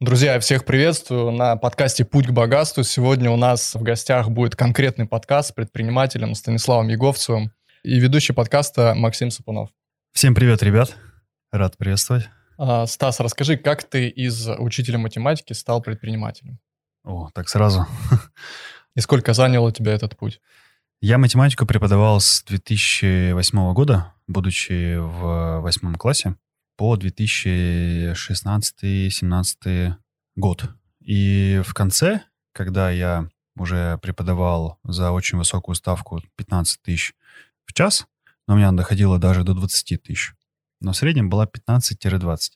Друзья, я всех приветствую на подкасте «Путь к богатству». Сегодня у нас в гостях будет конкретный подкаст с предпринимателем Станиславом Еговцевым и ведущий подкаста Максим Сапунов. Всем привет, ребят. Рад приветствовать. А, Стас, расскажи, как ты из учителя математики стал предпринимателем? О, так сразу. И сколько занял у тебя этот путь? Я математику преподавал с 2008 года, будучи в восьмом классе, по 2016-2017 год. И в конце, когда я уже преподавал за очень высокую ставку 15 тысяч в час, но у меня доходило даже до 20 тысяч, но в среднем была 15-20.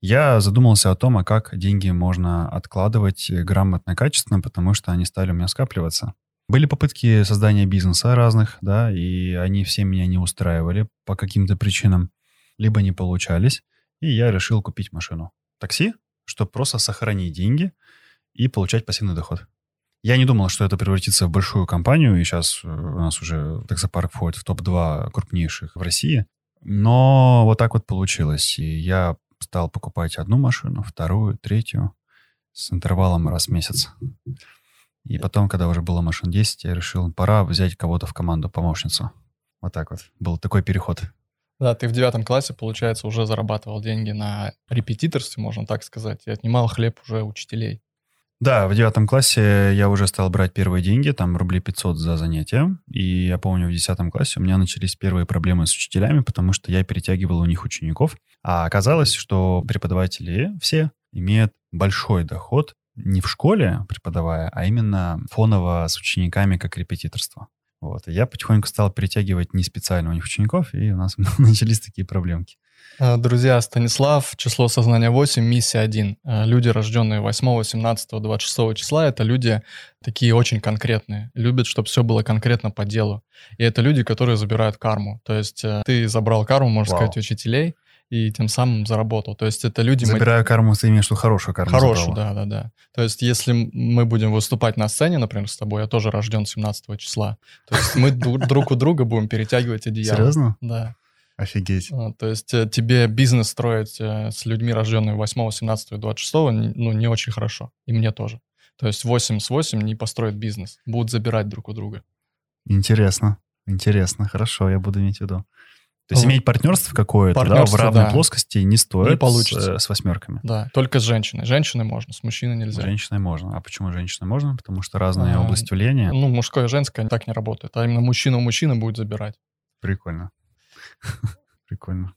Я задумался о том, а как деньги можно откладывать грамотно, качественно, потому что они стали у меня скапливаться. Были попытки создания бизнеса разных, да, и они все меня не устраивали по каким-то причинам, либо не получались, и я решил купить машину. Такси, чтобы просто сохранить деньги и получать пассивный доход. Я не думал, что это превратится в большую компанию, и сейчас э, у нас уже таксопарк входит в топ-2 крупнейших в России. Но вот так вот получилось. И я стал покупать одну машину, вторую, третью с интервалом раз в месяц. И потом, когда уже было машин 10, я решил, пора взять кого-то в команду, помощницу. Вот так вот. Был такой переход. Да, ты в девятом классе, получается, уже зарабатывал деньги на репетиторстве, можно так сказать, и отнимал хлеб уже учителей. Да, в девятом классе я уже стал брать первые деньги, там рублей 500 за занятие. И я помню, в десятом классе у меня начались первые проблемы с учителями, потому что я перетягивал у них учеников. А оказалось, что преподаватели все имеют большой доход не в школе преподавая, а именно фоново с учениками как репетиторство. Вот. И я потихоньку стал перетягивать не специально у них учеников, и у нас начались такие проблемки. Э, друзья, Станислав, число сознания 8, миссия 1. Э, люди, рожденные 8, 17, 26 числа, это люди такие очень конкретные. Любят, чтобы все было конкретно по делу. И это люди, которые забирают карму. То есть э, ты забрал карму, можно Вау. сказать, учителей, и тем самым заработал. То есть это люди... Забираю карму, ты имеешь в виду хорошую карму Хорошую, да, да, да. То есть если мы будем выступать на сцене, например, с тобой, я тоже рожден 17 числа, то есть мы друг у друга будем перетягивать одеяло. Серьезно? Да. Офигеть. То есть э, тебе бизнес строить э, с людьми, рожденными 8, 17 26, ну, не очень хорошо. И мне тоже. То есть 8 с 8 не построит бизнес. Будут забирать друг у друга. Интересно. Интересно. Хорошо, я буду иметь в виду. То есть иметь партнерство какое-то да, в равной да. плоскости не стоит не получится. С, с восьмерками. Да, только с женщиной. Женщиной можно, с мужчиной нельзя. С женщиной можно. А почему женщиной можно? Потому что разные а, области влияния. Ну, мужское и женское так не работает. А именно мужчина у мужчины будет забирать. Прикольно. Прикольно.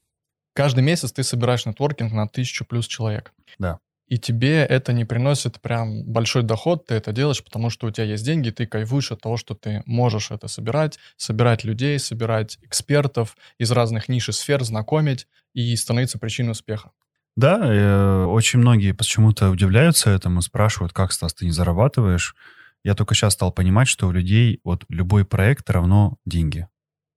Каждый месяц ты собираешь нетворкинг на тысячу плюс человек. Да и тебе это не приносит прям большой доход, ты это делаешь, потому что у тебя есть деньги, ты кайфуешь от того, что ты можешь это собирать, собирать людей, собирать экспертов из разных ниш и сфер, знакомить и становиться причиной успеха. Да, э, очень многие почему-то удивляются этому, спрашивают, как, Стас, ты не зарабатываешь. Я только сейчас стал понимать, что у людей вот любой проект равно деньги.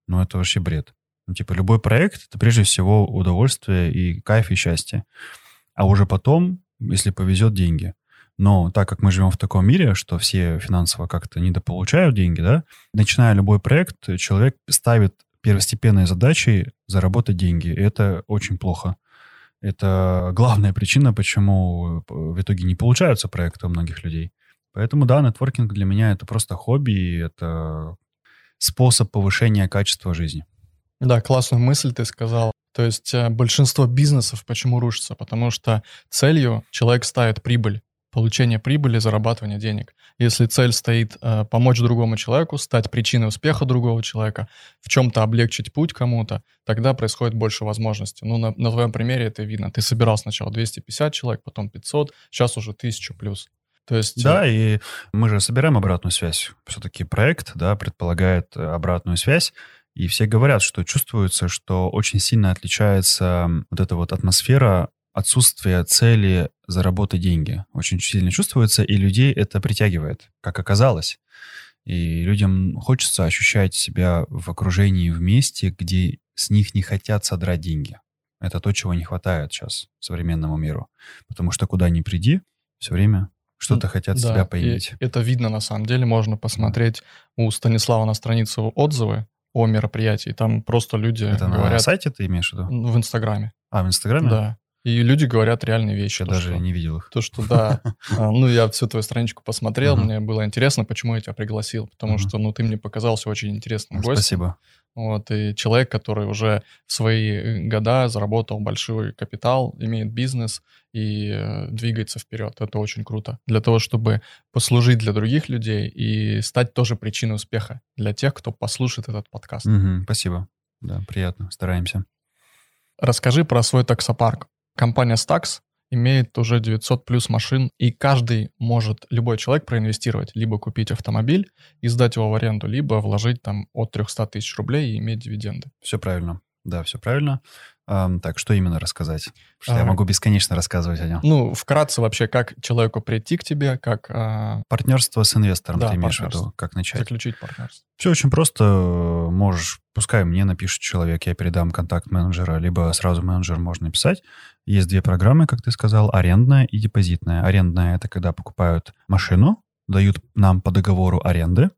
Ну, это вообще бред. Ну, типа, любой проект — это прежде всего удовольствие и кайф, и счастье. А уже потом если повезет, деньги. Но так как мы живем в таком мире, что все финансово как-то недополучают деньги, да, начиная любой проект, человек ставит первостепенной задачей заработать деньги. И это очень плохо. Это главная причина, почему в итоге не получаются проекты у многих людей. Поэтому, да, нетворкинг для меня это просто хобби, это способ повышения качества жизни. Да, классную мысль ты сказал. То есть э, большинство бизнесов почему рушится? Потому что целью человек ставит прибыль, получение прибыли, зарабатывание денег. Если цель стоит э, помочь другому человеку, стать причиной успеха другого человека, в чем-то облегчить путь кому-то, тогда происходит больше возможностей. Ну, на, на твоем примере это видно. Ты собирал сначала 250 человек, потом 500, сейчас уже 1000 плюс. То есть... Да, и мы же собираем обратную связь. Все-таки проект, да, предполагает э, обратную связь. И все говорят, что чувствуется, что очень сильно отличается вот эта вот атмосфера отсутствия цели заработать деньги. Очень сильно чувствуется, и людей это притягивает, как оказалось. И людям хочется ощущать себя в окружении, в месте, где с них не хотят содрать деньги. Это то, чего не хватает сейчас современному миру. Потому что куда ни приди, все время что-то хотят да, себя поиметь. это видно на самом деле. Можно посмотреть у Станислава на странице отзывы о мероприятии. Там просто люди Это говорят... на сайте ты имеешь в виду? В Инстаграме. А, в Инстаграме? Да. И люди говорят реальные вещи. Я то, даже что- не видел их. То, что да. А, Ну, я всю твою страничку посмотрел, мне было интересно, почему я тебя пригласил. Потому что, ну, ты мне показался очень интересным гостем. Спасибо. Вот, и человек, который уже в свои э, года заработал большой капитал, имеет бизнес и э, двигается вперед. Это очень круто. Для того, чтобы послужить для других людей и стать тоже причиной успеха для тех, кто послушает этот подкаст. Мгм, Спасибо. Да, приятно. Стараемся. Расскажи про свой таксопарк. Компания Stax имеет уже 900 плюс машин, и каждый может, любой человек проинвестировать, либо купить автомобиль и сдать его в аренду, либо вложить там от 300 тысяч рублей и иметь дивиденды. Все правильно. Да, все правильно. Ам, так, что именно рассказать? Что я А. могу бесконечно рассказывать о нем. Ну, вкратце вообще, как человеку прийти к тебе, как а, Партнерство с инвестором Да, ты имеешь в виду, как начать? заключить партнерство. Все очень просто. Можешь, пускай мне напишет человек, я передам контакт менеджера, либо сразу менеджер можно написать. Есть две программы, как ты сказал, арендная и депозитная. Арендная — это когда покупают машину, дают нам по договору аренды.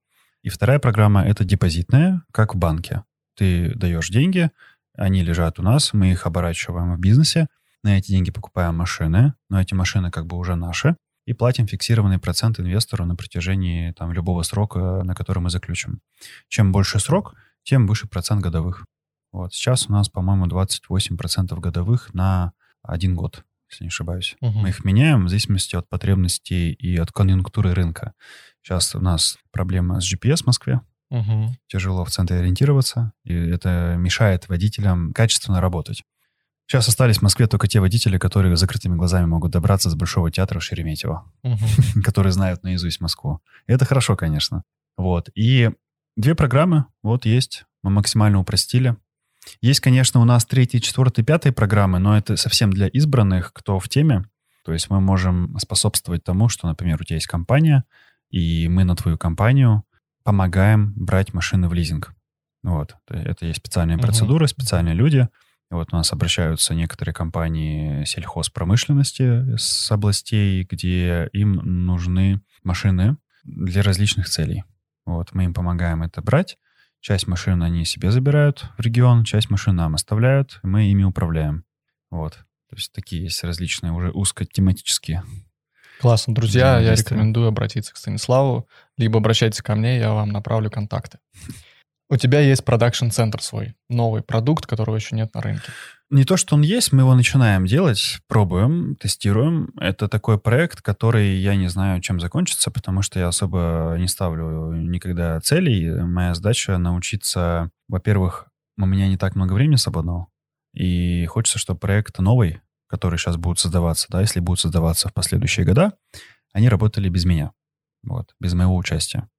И вторая программа — это депозитная, как в банке. Ты даешь деньги, они лежат у нас, мы их оборачиваем в бизнесе, на эти деньги покупаем машины, но эти машины как бы уже наши, и платим фиксированный процент инвестору на протяжении там, любого срока, на который мы заключим. Чем больше срок, тем выше процент годовых. Вот. Сейчас у нас, по-моему, 28% годовых на один год, если не ошибаюсь. Мгм. Мы их меняем в зависимости от потребностей и от конъюнктуры рынка. Сейчас у нас проблема с GPS в Москве. Мгм. Тяжело в центре ориентироваться, и это мешает водителям качественно работать. Сейчас остались в Москве только те водители, которые с закрытыми глазами могут добраться с Большого театра в Шереметьево Мгм. которые знают наизусть Москву. И это хорошо, конечно. Вот. И две программы вот есть. Мы максимально упростили. Есть, конечно, у нас третья, четвертая, пятая программы, но это совсем для избранных, кто в теме. То есть мы можем способствовать тому, что, например, у тебя есть компания, и мы на твою компанию помогаем брать машины в лизинг. Вот. Это есть специальные Мгм. процедуры, специальные люди. Вот у нас обращаются некоторые компании сельхозпромышленности с областей, где им нужны машины для различных целей. Вот, мы им помогаем это брать. Часть машин они себе забирают в регион, часть машин нам оставляют, и мы ими управляем. Вот. То есть такие есть различные уже узкотематические. Классно, друзья, я рекомендую обратиться к Станиславу, либо обращайтесь ко мне, я вам направлю контакты. У тебя есть продакшн-центр свой, новый продукт, которого еще нет на рынке. Не то, что он есть, мы его начинаем делать, пробуем, тестируем. Это такой проект, который я не знаю, чем закончится, потому что я особо не ставлю никогда целей. Моя задача научиться, во-первых, у меня не так много времени свободного, и хочется, чтобы проект новый, который сейчас будет создаваться, да, если будут создаваться в последующие года, они работали без меня, вот, без моего участия.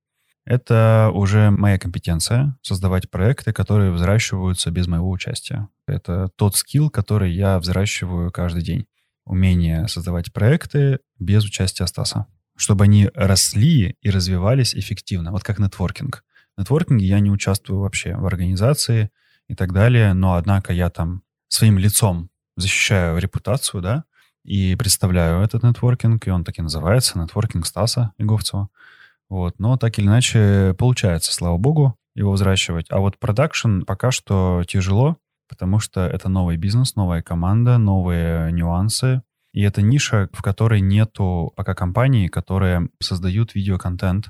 Это уже моя компетенция — создавать проекты, которые взращиваются без моего участия. Это тот скилл, который я взращиваю каждый день. Умение создавать проекты без участия Стаса. Чтобы они росли и развивались эффективно. Вот как нетворкинг. В нетворкинге я не участвую вообще в организации и так далее, но однако я там своим лицом защищаю репутацию, да, и представляю этот нетворкинг, и он так и называется, нетворкинг Стаса Иговцева. Вот. Но так или иначе получается, слава богу, его взращивать. А вот продакшн пока что тяжело, потому что это новый бизнес, новая команда, новые нюансы. И это ниша, в которой нету пока компаний, которые создают видеоконтент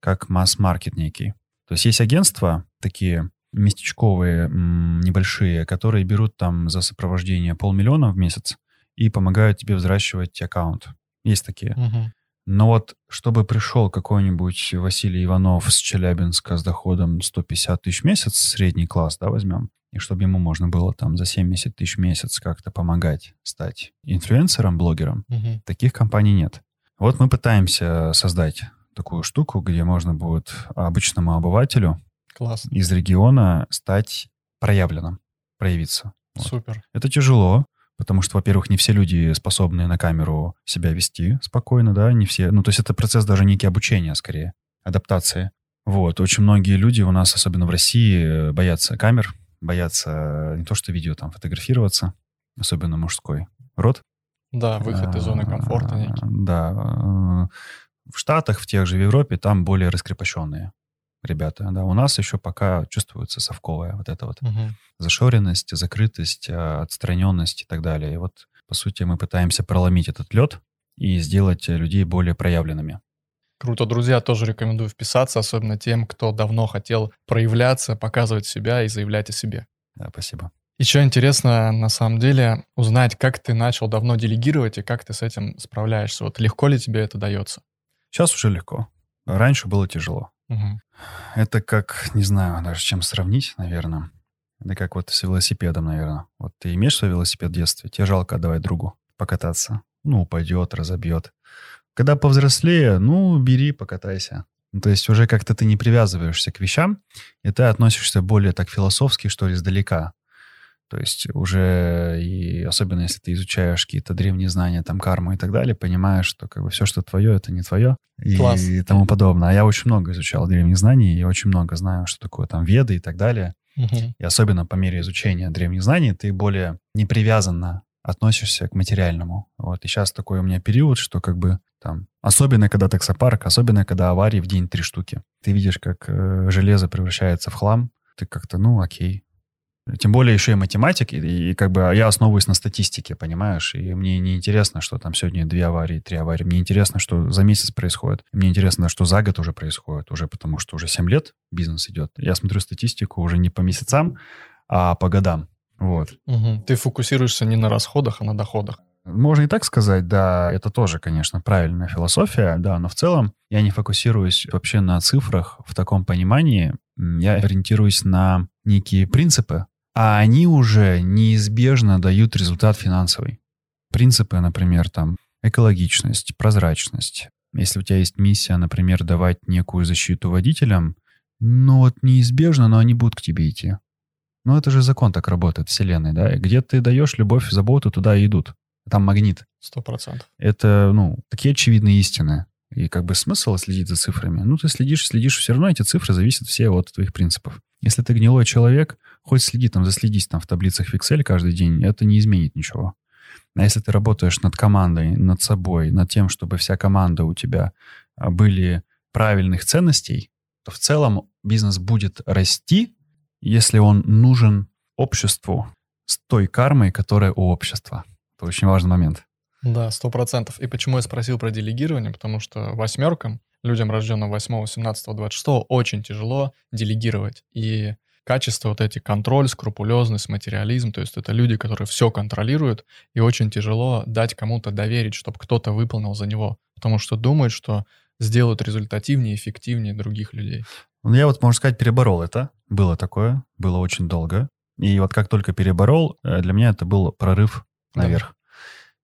как масс-маркет некий. То есть есть агентства такие местечковые, небольшие, которые берут там за сопровождение полмиллиона в месяц и помогают тебе взращивать аккаунт. Есть такие. Мгм. Но вот чтобы пришел какой-нибудь Василий Иванов с Челябинска с доходом 150 тысяч в месяц, средний класс, да, возьмем, и чтобы ему можно было там за 70 тысяч в месяц как-то помогать стать инфлюенсером, блогером, Мгм. таких компаний нет. Вот мы пытаемся создать такую штуку, где можно будет обычному обывателю Класс. из региона стать проявленным, проявиться. Вот. Супер. Это тяжело, потому что, во-первых, не все люди способны на камеру себя вести спокойно, да, не все. Ну, то есть это процесс даже некий обучения, скорее, адаптации. Вот, очень многие люди у нас, особенно в России, боятся камер, боятся не то что видео, там, фотографироваться, особенно мужской род. Да, выход из зоны комфорта некий. А, Да. э, В Штатах, в тех же в Европе, там более раскрепощенные ребята. Да, у нас еще пока чувствуется совковая вот эта вот Мгм. зашоренность, закрытость, а, отстраненность и так далее. И вот По сути, мы пытаемся проломить этот лед и сделать людей более проявленными. Круто, друзья, тоже рекомендую вписаться, особенно тем, кто давно хотел проявляться, показывать себя и заявлять о себе. Да, спасибо. Еще интересно, на самом деле, узнать, как ты начал давно делегировать и как ты с этим справляешься. Вот легко ли тебе это дается? Сейчас уже легко. Раньше было тяжело. Угу. Это как, не знаю даже, чем сравнить, наверное. Это как вот с велосипедом, наверное. Вот ты имеешь свой велосипед в детстве, тебе жалко отдавать другу покататься. Ну, упадет, разобьет. Когда повзрослее, ну, бери, покатайся. Ну, то есть уже как-то ты не привязываешься к вещам, и ты относишься более так философски, что ли, издалека. То есть уже, и особенно если ты изучаешь какие-то древние знания, там, карму и так далее, понимаешь, что как бы все, что твое, это не твое и, Класс. и тому подобное. А я очень много изучал древних знаний, и очень много знаю, что такое там веды и так далее. Угу. И особенно по мере изучения древних знаний ты более непривязанно относишься к материальному. Вот. И сейчас такой у меня период, что как бы там, особенно когда таксопарк, особенно когда аварии в день три штуки. Ты видишь, как э, железо превращается в хлам, ты как-то, ну, окей. Тем более еще и математик, и, и как бы я основываюсь на статистике, понимаешь? И мне не интересно, что там сегодня две аварии, три аварии. Мне интересно, что за месяц происходит. Мне интересно, что за год уже происходит, уже потому что уже 7 лет бизнес идет. Я смотрю статистику уже не по месяцам, а по годам. Вот. Угу. Ты фокусируешься не на расходах, а на доходах. Можно и так сказать, да, это тоже, конечно, правильная философия, да, но в целом я не фокусируюсь вообще на цифрах в таком понимании. Я ориентируюсь на некие принципы, а они уже неизбежно дают результат финансовый. Принципы, например, там, экологичность, прозрачность. Если у тебя есть миссия, например, давать некую защиту водителям, ну вот неизбежно, но они будут к тебе идти. Ну это же закон так работает, Вселенной, да? Где ты даешь любовь, заботу, туда и идут. Там магнит. Сто процентов. Это, ну, такие очевидные истины. И как бы смысл следить за цифрами? Ну, ты следишь, следишь, все равно эти цифры зависят все от твоих принципов. Если ты гнилой человек, хоть следи там, заследись там в таблицах в Excel каждый день, это не изменит ничего. А если ты работаешь над командой, над собой, над тем, чтобы вся команда у тебя а, были правильных ценностей, то в целом бизнес будет расти, если он нужен обществу с той кармой, которая у общества. Это очень важный момент. Да, сто процентов. И почему я спросил про делегирование? Потому что восьмеркам, людям, рожденным 8, 17, 26, очень тяжело делегировать. И качества вот эти, контроль, скрупулезность, материализм, то есть это люди, которые все контролируют, и очень тяжело дать кому-то доверить, чтобы кто-то выполнил за него, потому что думают, что сделают результативнее, эффективнее других людей. Ну, я вот, можно сказать, переборол это. Было такое, было очень долго. И вот как только переборол, э, для меня это был прорыв наверх.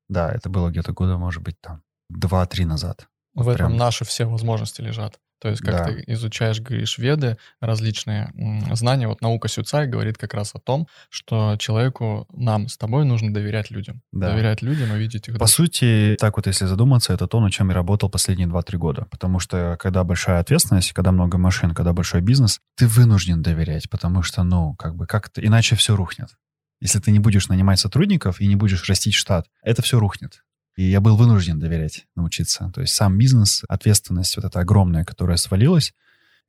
Да, да это было где-то года, может быть, там, два-три назад. В вот этом прям... наши все возможности лежат. То есть, как да. ты изучаешь, говоришь, веды, различные знания, вот наука Сюцай говорит как раз о том, что человеку, нам с тобой нужно доверять людям. Да. Доверять людям и видеть их. По сути, так вот, если задуматься, это то, над чем я работал последние 2-3 года. Потому что, когда большая ответственность, когда много машин, когда большой бизнес, ты вынужден доверять, потому что, ну, как бы, как-то иначе все рухнет. Если ты не будешь нанимать сотрудников и не будешь растить штат, это все рухнет. И я был вынужден доверять, научиться. То есть сам бизнес, ответственность вот эта огромная, которая свалилась,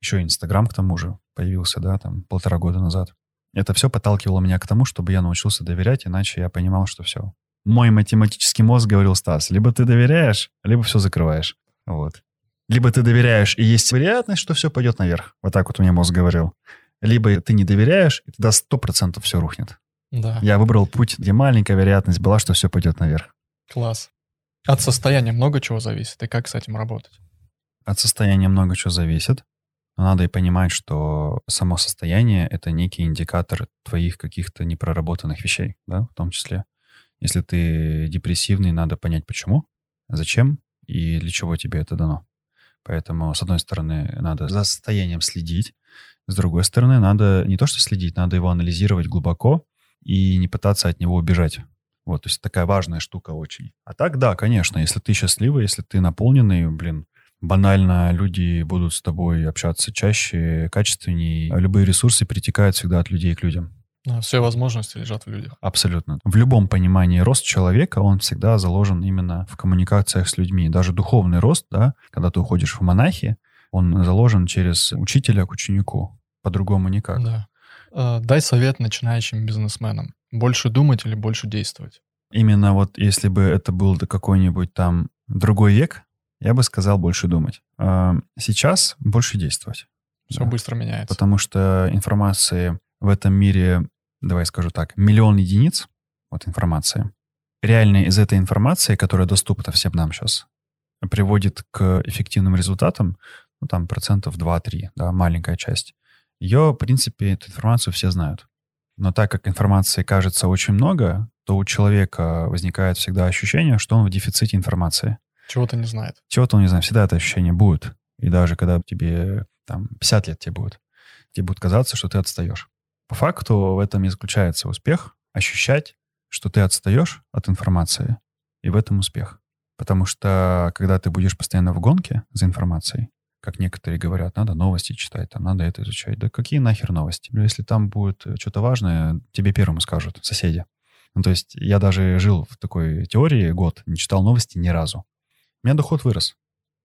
еще Инстаграм к тому же появился, да, там полтора года назад. Это все подталкивало меня к тому, чтобы я научился доверять, иначе я понимал, что все. Мой математический мозг говорил, Стас, либо ты доверяешь, либо все закрываешь. Вот. Либо ты доверяешь, и есть вероятность, что все пойдет наверх. Вот так вот у меня мозг говорил. Либо ты не доверяешь, и тогда сто процентов все рухнет. Да. Я выбрал путь, где маленькая вероятность была, что все пойдет наверх. Класс. От состояния много чего зависит, и как с этим работать? От состояния много чего зависит. Но надо и понимать, что само состояние — это некий индикатор твоих каких-то непроработанных вещей, да, в том числе. Если ты депрессивный, надо понять, почему, зачем и для чего тебе это дано. Поэтому, с одной стороны, надо за состоянием следить, с другой стороны, надо не то что следить, надо его анализировать глубоко и не пытаться от него убежать. Вот, то есть такая важная штука очень. А так, да, конечно, если ты счастливый, если ты наполненный, блин, банально люди будут с тобой общаться чаще, качественнее. Любые ресурсы перетекают всегда от людей к людям. Все возможности лежат в людях. Абсолютно. В любом понимании рост человека, он всегда заложен именно в коммуникациях с людьми. Даже духовный рост, да, когда ты уходишь в монахи, он заложен через учителя к ученику. По-другому никак. Да. Э, дай совет начинающим бизнесменам. Больше думать или больше действовать? Именно вот если бы это был какой-нибудь там другой век, я бы сказал больше думать. А сейчас больше действовать. Все да. быстро меняется. Потому что информации в этом мире, давай скажу так, миллион единиц вот информации. Реально из этой информации, которая доступна всем нам сейчас, приводит к эффективным результатам, ну, там, процентов 2-3, да, маленькая часть. Ее, в принципе, эту информацию все знают. Но так как информации кажется очень много, то у человека возникает всегда ощущение, что он в дефиците информации. Чего-то не знает. Чего-то он не знает. Всегда это ощущение будет. И даже когда тебе там 50 лет тебе будет, тебе будет казаться, что ты отстаешь. По факту в этом и заключается успех — ощущать, что ты отстаешь от информации, и в этом успех. Потому что когда ты будешь постоянно в гонке за информацией, как некоторые говорят, надо новости читать, там надо это изучать. Да какие нахер новости? Ну, если там будет что-то важное, тебе первому скажут соседи. Ну, то есть я даже жил в такой теории год, не читал новости ни разу. У меня доход вырос.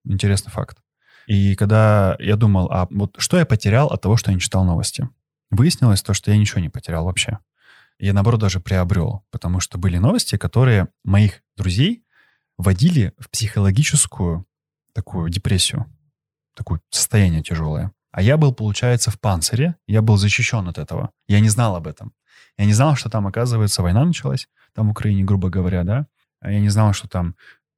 Интересный факт. И когда я думал, а вот что я потерял от того, что я не читал новости? Выяснилось то, что я ничего не потерял вообще. Я, наоборот, даже приобрел, потому что были новости, которые моих друзей вводили в психологическую такую депрессию, такое состояние тяжелое. А я был, получается, в панцире, я был защищен от этого. Я не знал об этом. Я не знал, что там, оказывается, война началась, там в Украине, грубо говоря, да. Я не знал, что там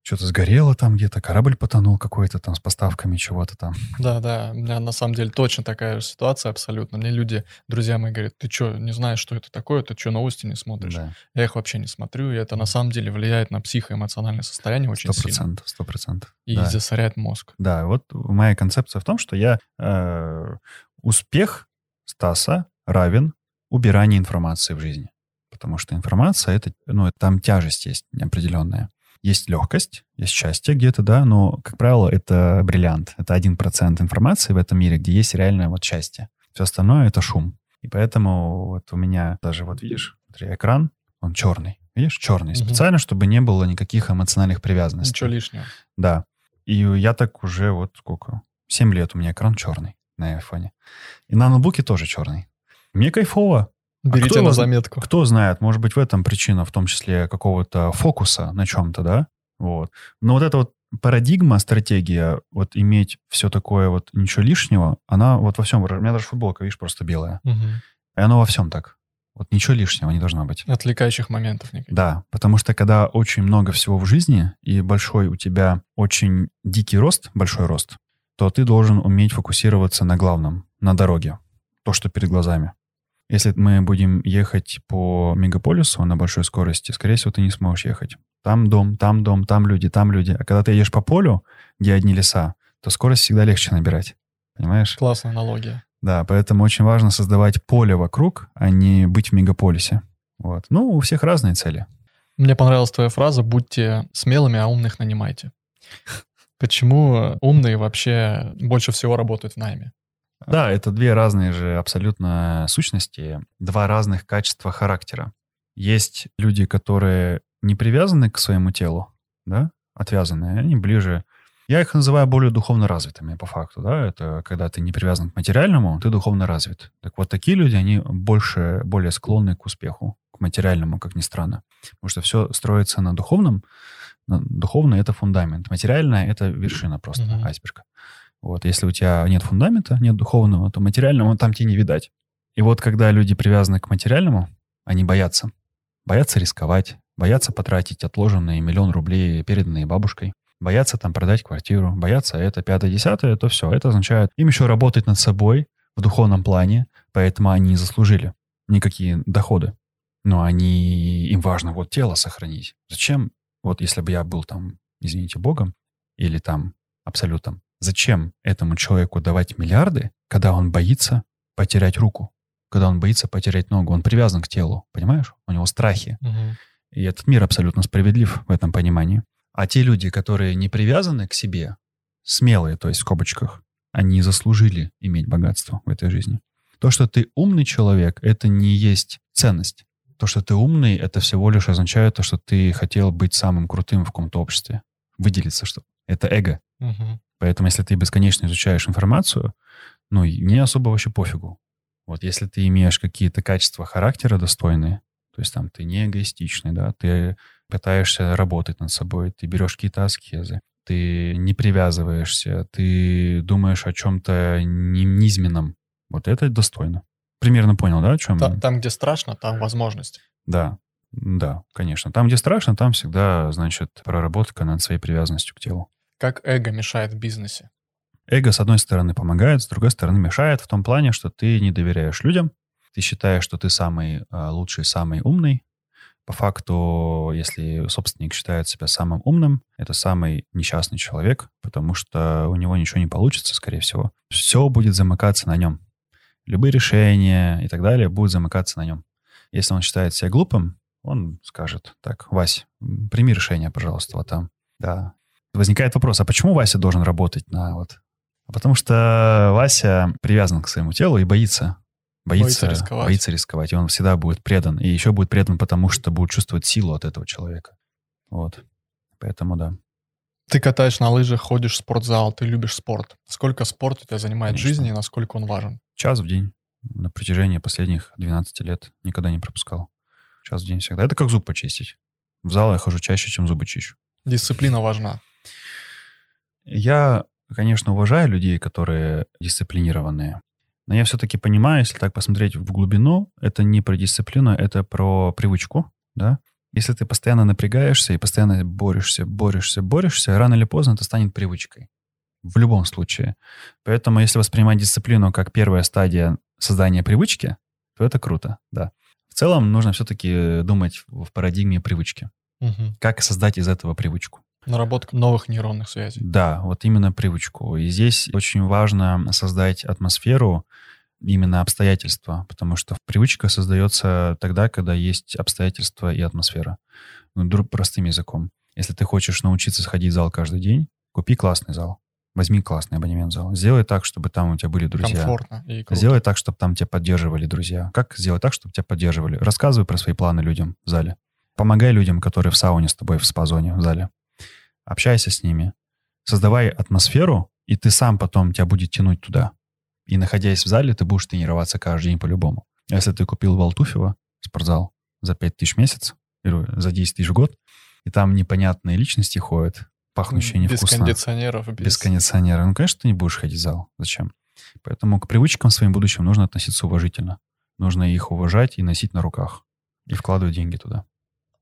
что-то сгорело там где-то, корабль потонул какой-то там с поставками чего-то там. Да, да, у меня на самом деле точно такая же ситуация абсолютно. Мне люди, друзья мои, говорят, ты что, не знаешь, что это такое, ты что, новости не смотришь? Да. Я их вообще не смотрю, и это на самом деле влияет на психоэмоциональное состояние очень 100%, сильно. Сто процентов, И да. засоряет мозг. Да, вот моя концепция в том, что я э, успех Стаса равен убиранию информации в жизни. Потому что информация, это, ну, там тяжесть есть определенная. Есть легкость, есть счастье где-то, да, но, как правило, это бриллиант. Это один процент информации в этом мире, где есть реальное вот счастье. Все остальное — это шум. И поэтому вот у меня даже, вот видишь, смотри, экран, он черный. Видишь, черный. Угу. Специально, чтобы не было никаких эмоциональных привязанностей. Ничего лишнего. Да. И я так уже вот сколько? Семь лет у меня экран черный на айфоне. И на ноутбуке тоже черный. Мне кайфово. А Берите а кто, на заметку. Кто знает, может быть, в этом причина, в том числе какого-то фокуса на чем-то, да? Вот. Но вот эта вот парадигма, стратегия, вот иметь все такое вот ничего лишнего, она вот во всем, у меня даже футболка, видишь, просто белая. Угу. И оно во всем так. Вот ничего лишнего не должно быть. Отвлекающих моментов никаких. Да, потому что когда очень много всего в жизни, и большой у тебя очень дикий рост, большой рост, то ты должен уметь фокусироваться на главном, на дороге. То, что перед глазами. Если мы будем ехать по мегаполису на большой скорости, скорее всего, ты не сможешь ехать. Там дом, там дом, там люди, там люди. А когда ты едешь по полю, где одни леса, то скорость всегда легче набирать. Понимаешь? Классная аналогия. Да, поэтому очень важно создавать поле вокруг, а не быть в мегаполисе. Вот. Ну, у всех разные цели. Мне понравилась твоя фраза «будьте смелыми, а умных нанимайте». Почему умные вообще больше всего работают в найме? Да, это две разные же абсолютно сущности, два разных качества характера. Есть люди, которые не привязаны к своему телу, да, отвязанные, они ближе. Я их называю более духовно развитыми по факту, да, это когда ты не привязан к материальному, ты духовно развит. Так вот, такие люди, они больше, более склонны к успеху, к материальному, как ни странно. Потому что все строится на духовном, на, духовно это фундамент, материальное это вершина просто mm-hmm. айсберга. Вот, если у тебя нет фундамента, нет духовного, то материального там тебе не видать. И вот когда люди привязаны к материальному, они боятся. Боятся рисковать, боятся потратить отложенные миллион рублей, переданные бабушкой, боятся там продать квартиру, боятся это, пятое, десятое, то все. Это означает им еще работать над собой в духовном плане, поэтому они не заслужили никакие доходы. Но они, им важно вот тело сохранить. Зачем? Вот если бы я был там, извините, Богом или там абсолютом, Зачем этому человеку давать миллиарды, когда он боится потерять руку, когда он боится потерять ногу? Он привязан к телу, понимаешь? У него страхи. Угу. И этот мир абсолютно справедлив в этом понимании. А те люди, которые не привязаны к себе, смелые, то есть в скобочках, они заслужили иметь богатство в этой жизни. То, что ты умный человек, это не есть ценность. То, что ты умный, это всего лишь означает то, что ты хотел быть самым крутым в каком-то обществе. Выделиться, что это эго. Угу. Поэтому, если ты бесконечно изучаешь информацию, ну, мне особо вообще пофигу. Вот если ты имеешь какие-то качества характера достойные, то есть там ты не эгоистичный, да, ты пытаешься работать над собой, ты берешь какие-то аскезы, ты не привязываешься, ты думаешь о чем-то низменном. Вот это достойно. Примерно понял, да, о чем? Там, там где страшно, там возможность. Да, да, конечно. Там, где страшно, там всегда, значит, проработка над своей привязанностью к телу. Как эго мешает в бизнесе? Эго, с одной стороны, помогает, с другой стороны, мешает в том плане, что ты не доверяешь людям, ты считаешь, что ты самый а, лучший, самый умный. По факту, если собственник считает себя самым умным, это самый несчастный человек, потому что у него ничего не получится, скорее всего. Все будет замыкаться на нем. Любые решения и так далее будут замыкаться на нем. Если он считает себя глупым, он скажет, так, Вась, прими решение, пожалуйста, вот там. Да. Возникает вопрос, а почему Вася должен работать на вот... А потому что Вася привязан к своему телу и боится. Боится, боится рисковать. боится рисковать. И он всегда будет предан. И еще будет предан, потому что будет чувствовать силу от этого человека. Вот. Поэтому да. Ты катаешь на лыжах, ходишь в спортзал, ты любишь спорт. Сколько спорт у тебя занимает Конечно. жизни и насколько он важен? Час в день. На протяжении последних 12 лет никогда не пропускал. Час в день всегда. Это как зуб почистить. В зал я хожу чаще, чем зубы чищу. Дисциплина важна. Я, конечно, уважаю людей, которые дисциплинированные. Но я все-таки понимаю, если так посмотреть в глубину, это не про дисциплину, это про привычку, да. Если ты постоянно напрягаешься и постоянно борешься, борешься, борешься, рано или поздно это станет привычкой. В любом случае. Поэтому если воспринимать дисциплину как первая стадия создания привычки, то это круто, да целом нужно все-таки думать в парадигме привычки. Угу. Как создать из этого привычку? Наработка новых нейронных связей. Да, вот именно привычку. И здесь очень важно создать атмосферу, именно обстоятельства, потому что привычка создается тогда, когда есть обстоятельства и атмосфера. Ну, простым языком. Если ты хочешь научиться сходить в зал каждый день, купи классный зал. Возьми классный абонемент в зал. Сделай так, чтобы там у тебя были друзья. Комфортно и круто. Сделай так, чтобы там тебя поддерживали друзья. Как сделать так, чтобы тебя поддерживали? Рассказывай про свои планы людям в зале. Помогай людям, которые в сауне с тобой в спа-зоне в зале. Общайся с ними. Создавай атмосферу, и ты сам потом тебя будет тянуть туда. И находясь в зале, ты будешь тренироваться каждый день по-любому. Если ты купил в Алтуфево спортзал за 5 тысяч в месяц или за 10 тысяч в год, и там непонятные личности ходят, пахнущее невкусно. Без кондиционеров. Без... без кондиционера. Ну, конечно, ты не будешь ходить в зал. Зачем? Поэтому к привычкам своим будущим нужно относиться уважительно. Нужно их уважать и носить на руках. И вкладывать деньги туда.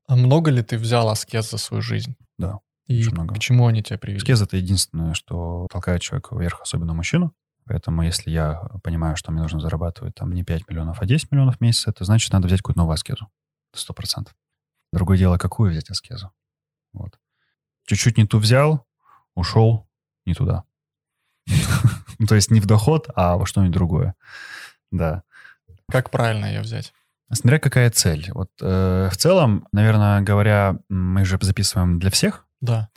А много ли ты взял аскез за свою жизнь? Да. И много. почему они тебя привели? Аскез — это единственное, что толкает человека вверх, особенно мужчину. Поэтому если я понимаю, что мне нужно зарабатывать там не 5 миллионов, а 10 миллионов в месяц, это значит, надо взять какую-то новую аскезу. Сто процентов. Другое дело, какую взять аскезу. Вот чуть-чуть не ту взял, ушел не туда. То есть не в доход, а во что-нибудь другое. Да. Как правильно ее взять? Смотря какая цель. Вот э, в целом, наверное, говоря, мы же записываем для всех. Да.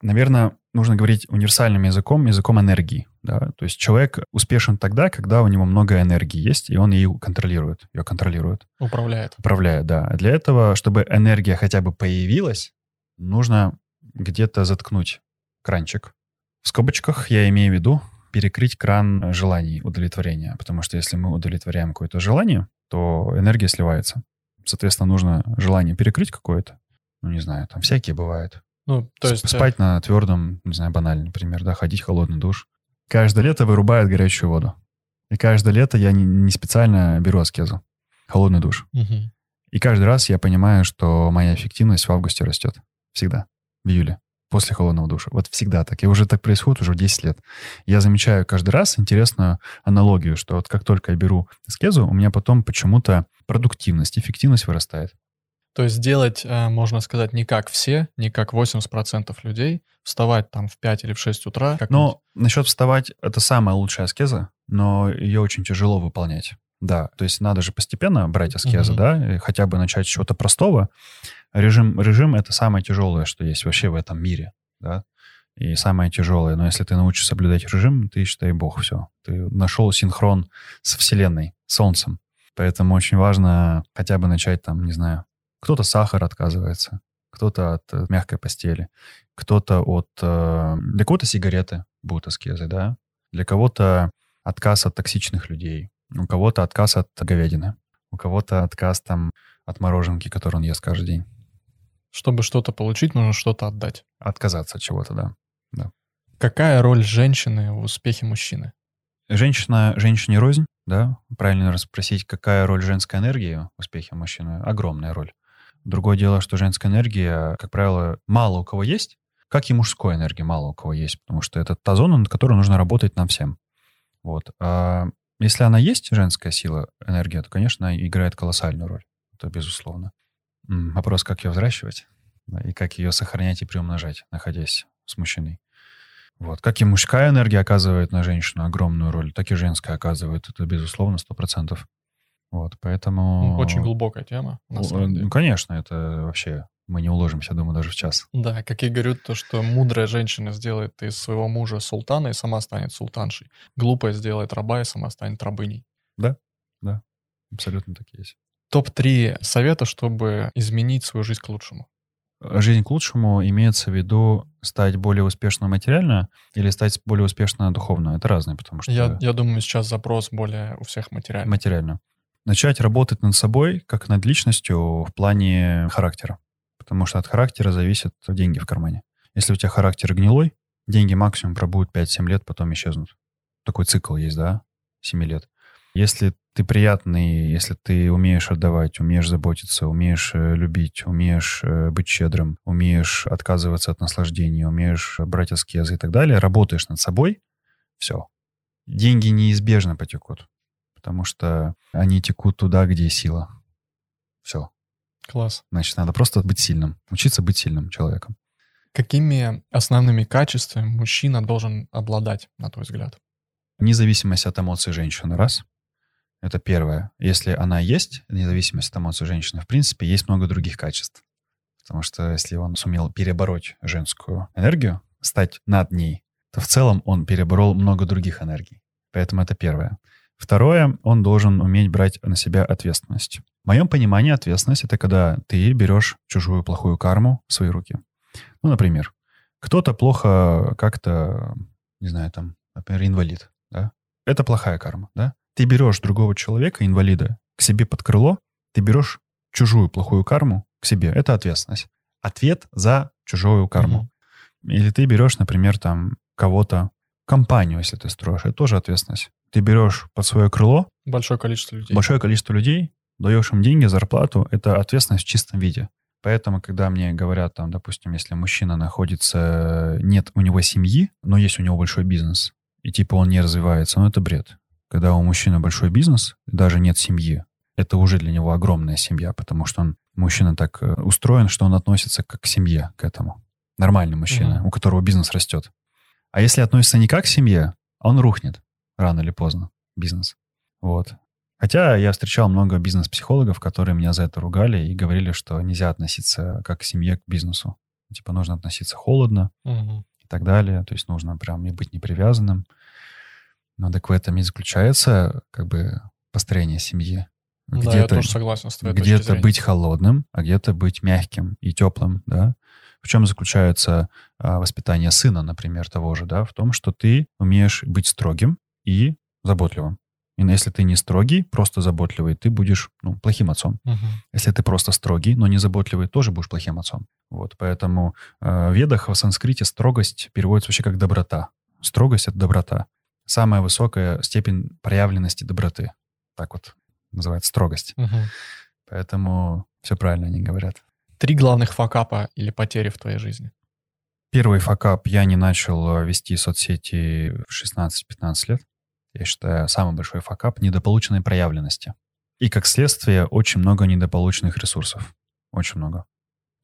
Наверное, нужно говорить универсальным языком, языком энергии. Да? То есть человек успешен тогда, когда у него много энергии есть, и он ее контролирует. Ее контролирует. Управляет. Управляет, да. Для этого, чтобы энергия хотя бы появилась, нужно где-то заткнуть кранчик. В скобочках я имею в виду перекрыть кран желаний удовлетворения, потому что если мы удовлетворяем какое-то желание, то энергия сливается. Соответственно, нужно желание перекрыть какое-то. Ну, не знаю, там всякие бывают. Ну, то есть... Спать э, на твердом, не знаю, банальный например, да, ходить в холодный душ. Каждое лето вырубают горячую воду. И каждое лето я не, не специально беру аскезу. Холодный душ. Угу. И каждый раз я понимаю, что моя эффективность в августе растет. Всегда в июле, после холодного душа. Вот всегда так. И уже так происходит уже 10 лет. Я замечаю каждый раз интересную аналогию, что вот как только я беру аскезу, у меня потом почему-то продуктивность, эффективность вырастает. То есть делать, э, можно сказать, не как все, не как 80% людей, вставать там в 5 или в 6 утра. Но насчет вставать, это самая лучшая аскеза, но ее очень тяжело выполнять. Да, то есть надо же постепенно брать аскезы, угу. да, и хотя бы начать с чего-то простого. Режим, режим — это самое тяжелое, что есть вообще в этом мире, да, и самое тяжелое. Но если ты научишься соблюдать режим, ты, считай, бог, все. Ты нашел синхрон с Вселенной, Солнцем. Поэтому очень важно хотя бы начать там, не знаю, кто-то сахар отказывается, кто-то от э, мягкой постели, кто-то от... Э, для кого-то сигареты будут аскезы, да? Для кого-то отказ от токсичных людей, у кого-то отказ от говядины, у кого-то отказ там от мороженки, которую он ест каждый день. Чтобы что-то получить, нужно что-то отдать. Отказаться от чего-то, да. да. Какая роль женщины в успехе мужчины? Женщина, женщине рознь, да? Правильно спросить, какая роль женской энергии в успехе мужчины? Огромная роль. Другое дело, что женская энергия, как правило, мало у кого есть, как и мужской энергии мало у кого есть, потому что это та зона, над которой нужно работать нам всем. Вот. А если она есть, женская сила, энергия, то, конечно, играет колоссальную роль. Это безусловно. Вопрос, как ее взращивать и как ее сохранять и приумножать, находясь с мужчиной. Вот. Как и мужская энергия оказывает на женщину огромную роль, так и женская оказывает. Это, безусловно, сто процентов. Вот, поэтому... Очень глубокая тема, на самом деле. Ну, конечно, это вообще мы не уложимся, думаю, даже в час. Да, как и говорят, то, что мудрая женщина сделает из своего мужа султана и сама станет султаншей. Глупая сделает раба и сама станет рабыней. Да, да, абсолютно так и есть. Топ-3 совета, чтобы изменить свою жизнь к лучшему. Жизнь к лучшему имеется в виду стать более успешно материально или стать более успешно духовно. Это разные, потому что... Я, я думаю, сейчас запрос более у всех материально. Материально начать работать над собой, как над личностью в плане характера. Потому что от характера зависят деньги в кармане. Если у тебя характер гнилой, деньги максимум пробудут 5-7 лет, потом исчезнут. Такой цикл есть, да? 7 лет. Если ты приятный, если ты умеешь отдавать, умеешь заботиться, умеешь э, любить, умеешь э, быть щедрым, умеешь отказываться от наслаждения, умеешь брать аскезы и так далее, работаешь над собой, все. Деньги неизбежно потекут потому что они текут туда, где сила. Все. Класс. Значит, надо просто быть сильным, учиться быть сильным человеком. Какими основными качествами мужчина должен обладать, на твой взгляд? Независимость от эмоций женщины, раз. Это первое. Если она есть, независимость от эмоций женщины, в принципе, есть много других качеств. Потому что если он сумел перебороть женскую энергию, стать над ней, то в целом он переборол много других энергий. Поэтому это первое. Второе, он должен уметь брать на себя ответственность. В моем понимании ответственность — это когда ты берешь чужую плохую карму в свои руки. Ну, например, кто-то плохо как-то, не знаю, там, например, инвалид, да? Это плохая карма, да? Ты берешь другого человека, инвалида, к себе под крыло, ты берешь чужую плохую карму к себе. Это ответственность. Ответ за чужую карму. Mm-hmm. Или ты берешь, например, там кого-то, компанию, если ты строишь, это тоже ответственность ты берешь под свое крыло большое количество людей. Большое количество людей, даешь им деньги, зарплату, это ответственность в чистом виде. Поэтому, когда мне говорят, там, допустим, если мужчина находится, нет у него семьи, но есть у него большой бизнес, и типа он не развивается, ну это бред. Когда у мужчины большой бизнес, даже нет семьи, это уже для него огромная семья, потому что он, мужчина так э, устроен, что он относится как к семье, к этому. Нормальный мужчина, угу. у которого бизнес растет. А если относится не как к семье, он рухнет рано или поздно бизнес. Вот. Хотя я встречал много бизнес-психологов, которые меня за это ругали и говорили, что нельзя относиться как к семье, к бизнесу. Типа нужно относиться холодно угу. и так далее. То есть нужно прям не быть непривязанным. Но так в этом и заключается как бы построение семьи. Где-то, да, я тоже согласен с твоей Где-то быть холодным, а где-то быть мягким и теплым, да. В чем заключается а, воспитание сына, например, того же, да, в том, что ты умеешь быть строгим, и заботливым. И если ты не строгий, просто заботливый, ты будешь ну, плохим отцом. Угу. Если ты просто строгий, но не заботливый, тоже будешь плохим отцом. Вот, поэтому э, в ведах в санскрите строгость переводится вообще как доброта. Строгость — это доброта. Самая высокая степень проявленности доброты. Так вот называется строгость. Угу. Поэтому все правильно они говорят. Три главных факапа или потери в твоей жизни? Первый факап я не начал э, вести соцсети в 16-15 лет я считаю, самый большой факап — недополученной проявленности. И, как следствие, очень много недополученных ресурсов. Очень много.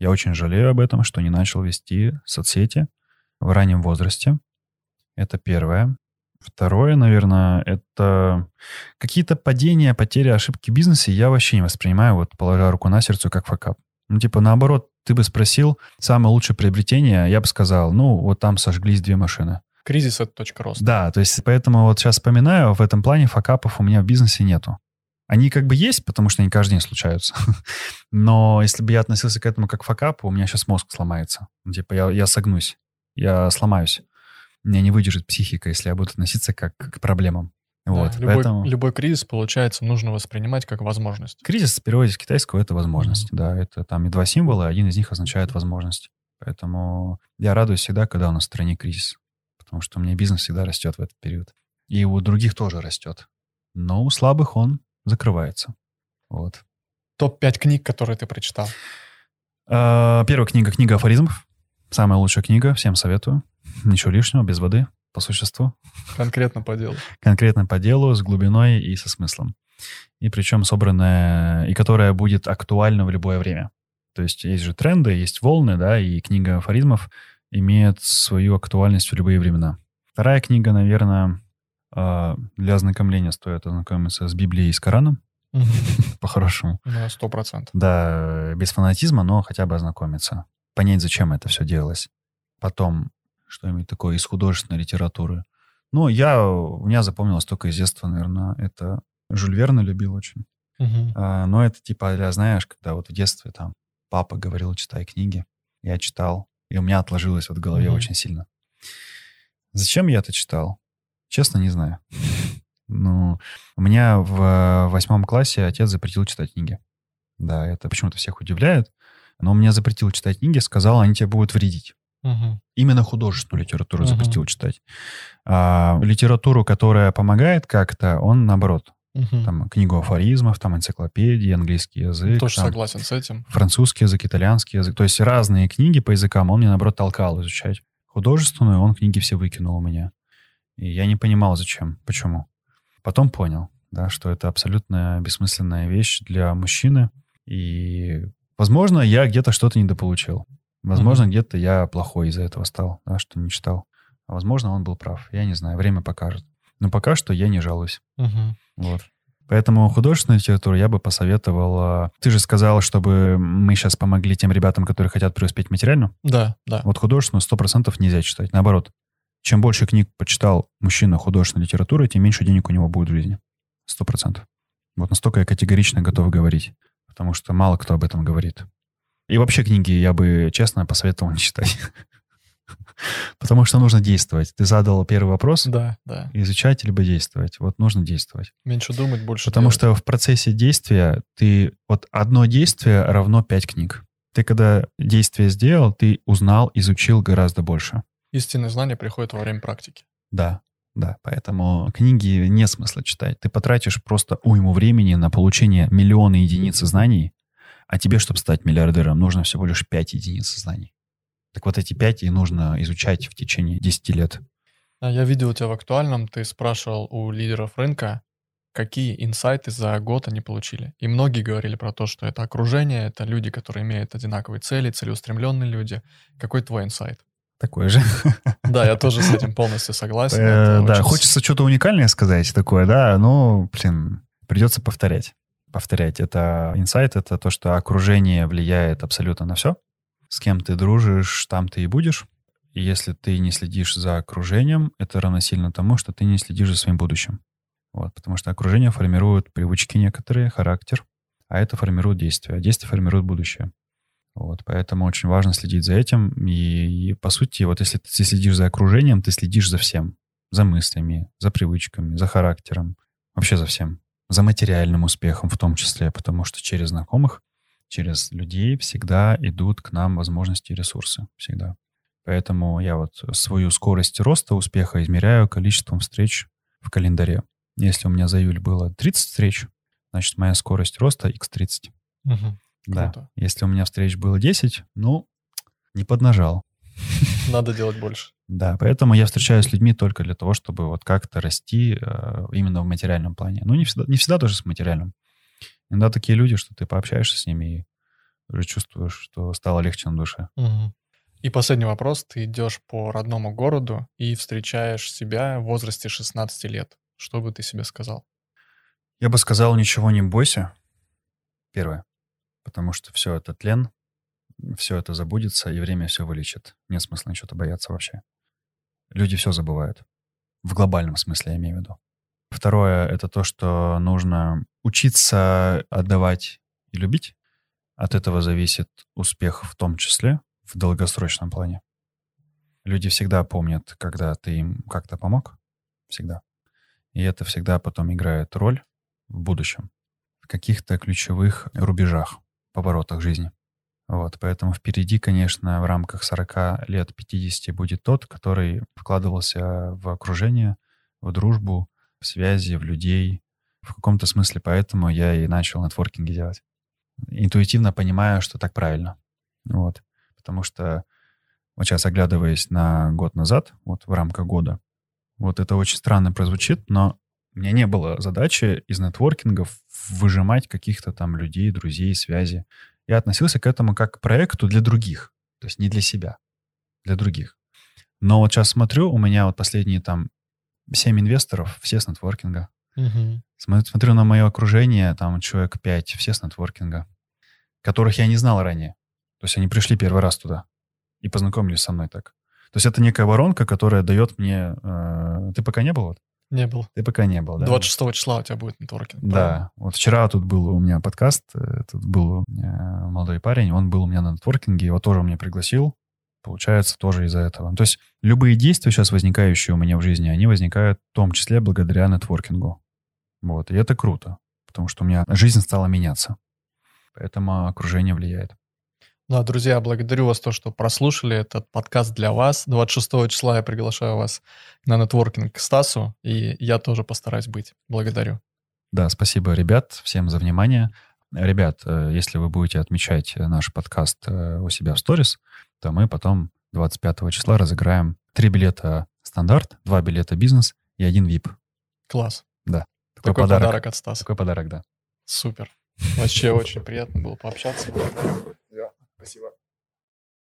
Я очень жалею об этом, что не начал вести соцсети в раннем возрасте. Это первое. Второе, наверное, это какие-то падения, потери, ошибки в бизнесе я вообще не воспринимаю, вот положа руку на сердце, как факап. Ну, типа, наоборот, ты бы спросил, самое лучшее приобретение, я бы сказал, ну, вот там сожглись две машины. Кризис — это точка роста. Да, то есть поэтому вот сейчас вспоминаю, в этом плане факапов у меня в бизнесе нету. Они как бы есть, потому что они каждый день случаются. Но если бы я относился к этому как факапу, у меня сейчас мозг сломается. Ну, типа я, я согнусь, я сломаюсь. Меня не выдержит психика, если я буду относиться как к проблемам. Вот, Да, любой, поэтому... любой кризис, получается, нужно воспринимать как возможность. Кризис в переводе с китайского — это возможность, да. Это там и два символа, один из них означает возможность. Поэтому я радуюсь всегда, когда у нас в стране кризис. Потому что у меня бизнес всегда растет в этот период. И у других тоже растет. Но у слабых он закрывается. Вот. Топ-5 книг, которые ты прочитал. А, Первая книга — книга афоризмов. Самая лучшая книга, всем советую. Ничего лишнего, без воды, по существу. Конкретно по делу. Конкретно по делу, с глубиной и со смыслом. И причем собранная, и которая будет актуальна в любое время. То есть есть же тренды, есть волны, да, и книга афоризмов имеет свою актуальность в любые времена. Вторая книга, наверное, а, для ознакомления стоит ознакомиться с Библией и с Кораном, по-хорошему. Сто процентов. Да, без фанатизма, но хотя бы ознакомиться. Понять, зачем это все делалось. Потом, что-нибудь такое из художественной литературы. Ну, я, у меня запомнилось только из детства, наверное, это Жюль Верна любил очень. Мгм. А, но это типа, а, знаешь, когда вот в детстве там папа говорил, читай книги, я читал, и у меня отложилось вот в голове Мгм. очень сильно. Зачем я это читал? Честно, не знаю. Ну, у меня в восьмом классе отец запретил читать книги. Да, это почему-то всех удивляет. Но он меня запретил читать книги, сказал, они тебе будут вредить. Именно художественную литературу Мгм. запретил читать. А литературу, которая помогает как-то, он наоборот. Мгм. Там книгу афоризмов, там энциклопедии, английский язык. Тоже там согласен с этим. французский язык, итальянский язык. То есть разные книги по языкам он мне, наоборот, толкал изучать. Художественную он книги все выкинул у меня. И я не понимал, зачем, почему. Потом понял, да, что это абсолютно бессмысленная вещь для мужчины. И, возможно, я где-то что-то недополучил. Возможно, Мгм. где-то я плохой из-за этого стал, да, что не читал. А возможно, он был прав. Я не знаю, время покажет. Но пока что я не жалуюсь. Мгм. Вот. Поэтому художественную литературу я бы посоветовал. а, Ты же сказал, чтобы мы сейчас помогли тем ребятам, которые хотят преуспеть материально. Да, да. Вот художественную 100% нельзя читать. Наоборот, чем больше книг почитал мужчина художественной литературы, тем меньше денег у него будет в жизни. 100%. Вот настолько я категорично готов говорить. Потому что мало кто об этом говорит. И вообще книги я бы, честно, посоветовал не читать. Потому что нужно действовать. Ты задал первый вопрос. Да, да. Изучать либо действовать. Вот нужно действовать. Меньше думать, больше Потому делать. что в процессе действия ты... Вот одно действие равно пять книг. Ты когда действие сделал, ты узнал, изучил гораздо больше. Истинные знания приходят во время практики. Да, да. Поэтому книги не смысла читать. Ты потратишь просто уйму времени на получение миллиона единиц знаний, а тебе, чтобы стать миллиардером, нужно всего лишь пять единиц знаний. Так вот эти пять и нужно изучать в течение 10 лет. Я видел тебя в актуальном, ты спрашивал у лидеров рынка, какие инсайты за год они получили. И многие говорили про то, что это окружение, это люди, которые имеют одинаковые цели, целеустремленные люди. Какой твой инсайт? Такое же. Да, я тоже с этим полностью согласен. Э, Да, хочется что-то уникальное сказать такое, да, но, блин, придется повторять. Повторять. Это инсайт, это то, что окружение влияет абсолютно на все. С кем ты дружишь, там ты и будешь. И если ты не следишь за окружением, это равносильно тому, что ты не следишь за своим будущим. Вот, потому что окружение формирует привычки некоторые, характер, а это формирует действия, а действия формируют будущее. Вот, поэтому очень важно следить за этим. И, и, по сути, вот если ты следишь за окружением, ты следишь за всем. За мыслями, за привычками, за характером, вообще за всем. За материальным успехом в том числе, потому что через знакомых, через людей всегда идут к нам возможности и ресурсы. Всегда. Поэтому я вот свою скорость роста успеха измеряю количеством встреч в календаре. Если у меня за июль было 30 встреч, значит, моя скорость роста x30. Мгм. Да. Круто. Если у меня встреч было 10, ну, не поднажал. Надо делать больше. Да, поэтому я встречаюсь с людьми только для того, чтобы вот как-то расти э, именно в материальном плане. Ну, не всегда, не всегда тоже с материальным. Иногда такие люди, что ты пообщаешься с ними и уже чувствуешь, что стало легче на душе. Мгм. И последний вопрос. Ты идешь по родному городу и встречаешь себя в возрасте 16 лет. Что бы ты себе сказал? Я бы сказал, ничего не бойся. Первое. Потому что все это тлен, все это забудется, и время все вылечит. Нет смысла ничего-то бояться вообще. Люди все забывают. В глобальном смысле, я имею в виду. Второе — это то, что нужно учиться отдавать и любить. От этого зависит успех в том числе в долгосрочном плане. Люди всегда помнят, когда ты им как-то помог. Всегда. И это всегда потом играет роль в будущем, в каких-то ключевых рубежах, поворотах жизни. Вот, поэтому впереди, конечно, в рамках 40 лет, 50 будет тот, который вкладывался в окружение, в дружбу, в связи, в людей. В каком-то смысле поэтому я и начал нетворкинги делать. Интуитивно понимаю, что так правильно. Вот. Потому что вот сейчас, оглядываясь на год назад, вот в рамках года, вот это очень странно прозвучит, но у меня не было задачи из нетворкингов выжимать каких-то там людей, друзей, связи я относился к этому как к проекту для других. То есть не для себя, для других. Но вот сейчас смотрю, у меня вот последние там семь инвесторов, все с нетворкинга. Угу. Смотрю на мое окружение, там человек пять, все с нетворкинга, которых я не знал ранее. То есть они пришли первый раз туда и познакомились со мной так. То есть это некая воронка, которая дает мне... Э, ты пока не был? Вот? Не был. Ты пока не был, да? 26 числа у тебя будет нетворкинг. Да. Правильно? Вот вчера тут был у меня подкаст, э, тут был э, молодой парень, он был у меня на нетворкинге, его тоже меня пригласил. Получается, тоже из-за этого. То есть любые действия сейчас возникающие у меня в жизни, они возникают в том числе благодаря нетворкингу. Вот. И это круто, потому что у меня жизнь стала меняться. Поэтому окружение влияет. Да, друзья, благодарю вас то, что прослушали этот подкаст для вас. 26 числа я приглашаю вас на нетворкинг к Стасу, и я тоже постараюсь быть. Благодарю. Да, спасибо, ребят, всем за внимание. Ребят, э, если вы будете отмечать наш подкаст э, у себя в сторис, то мы потом 25 числа разыграем три билета стандарт, два билета бизнес и один VIP. Класс. Да. Такой, Такой подарок. подарок от Стаса. Такой подарок, да. Супер. Вообще очень приятно было пообщаться. Спасибо.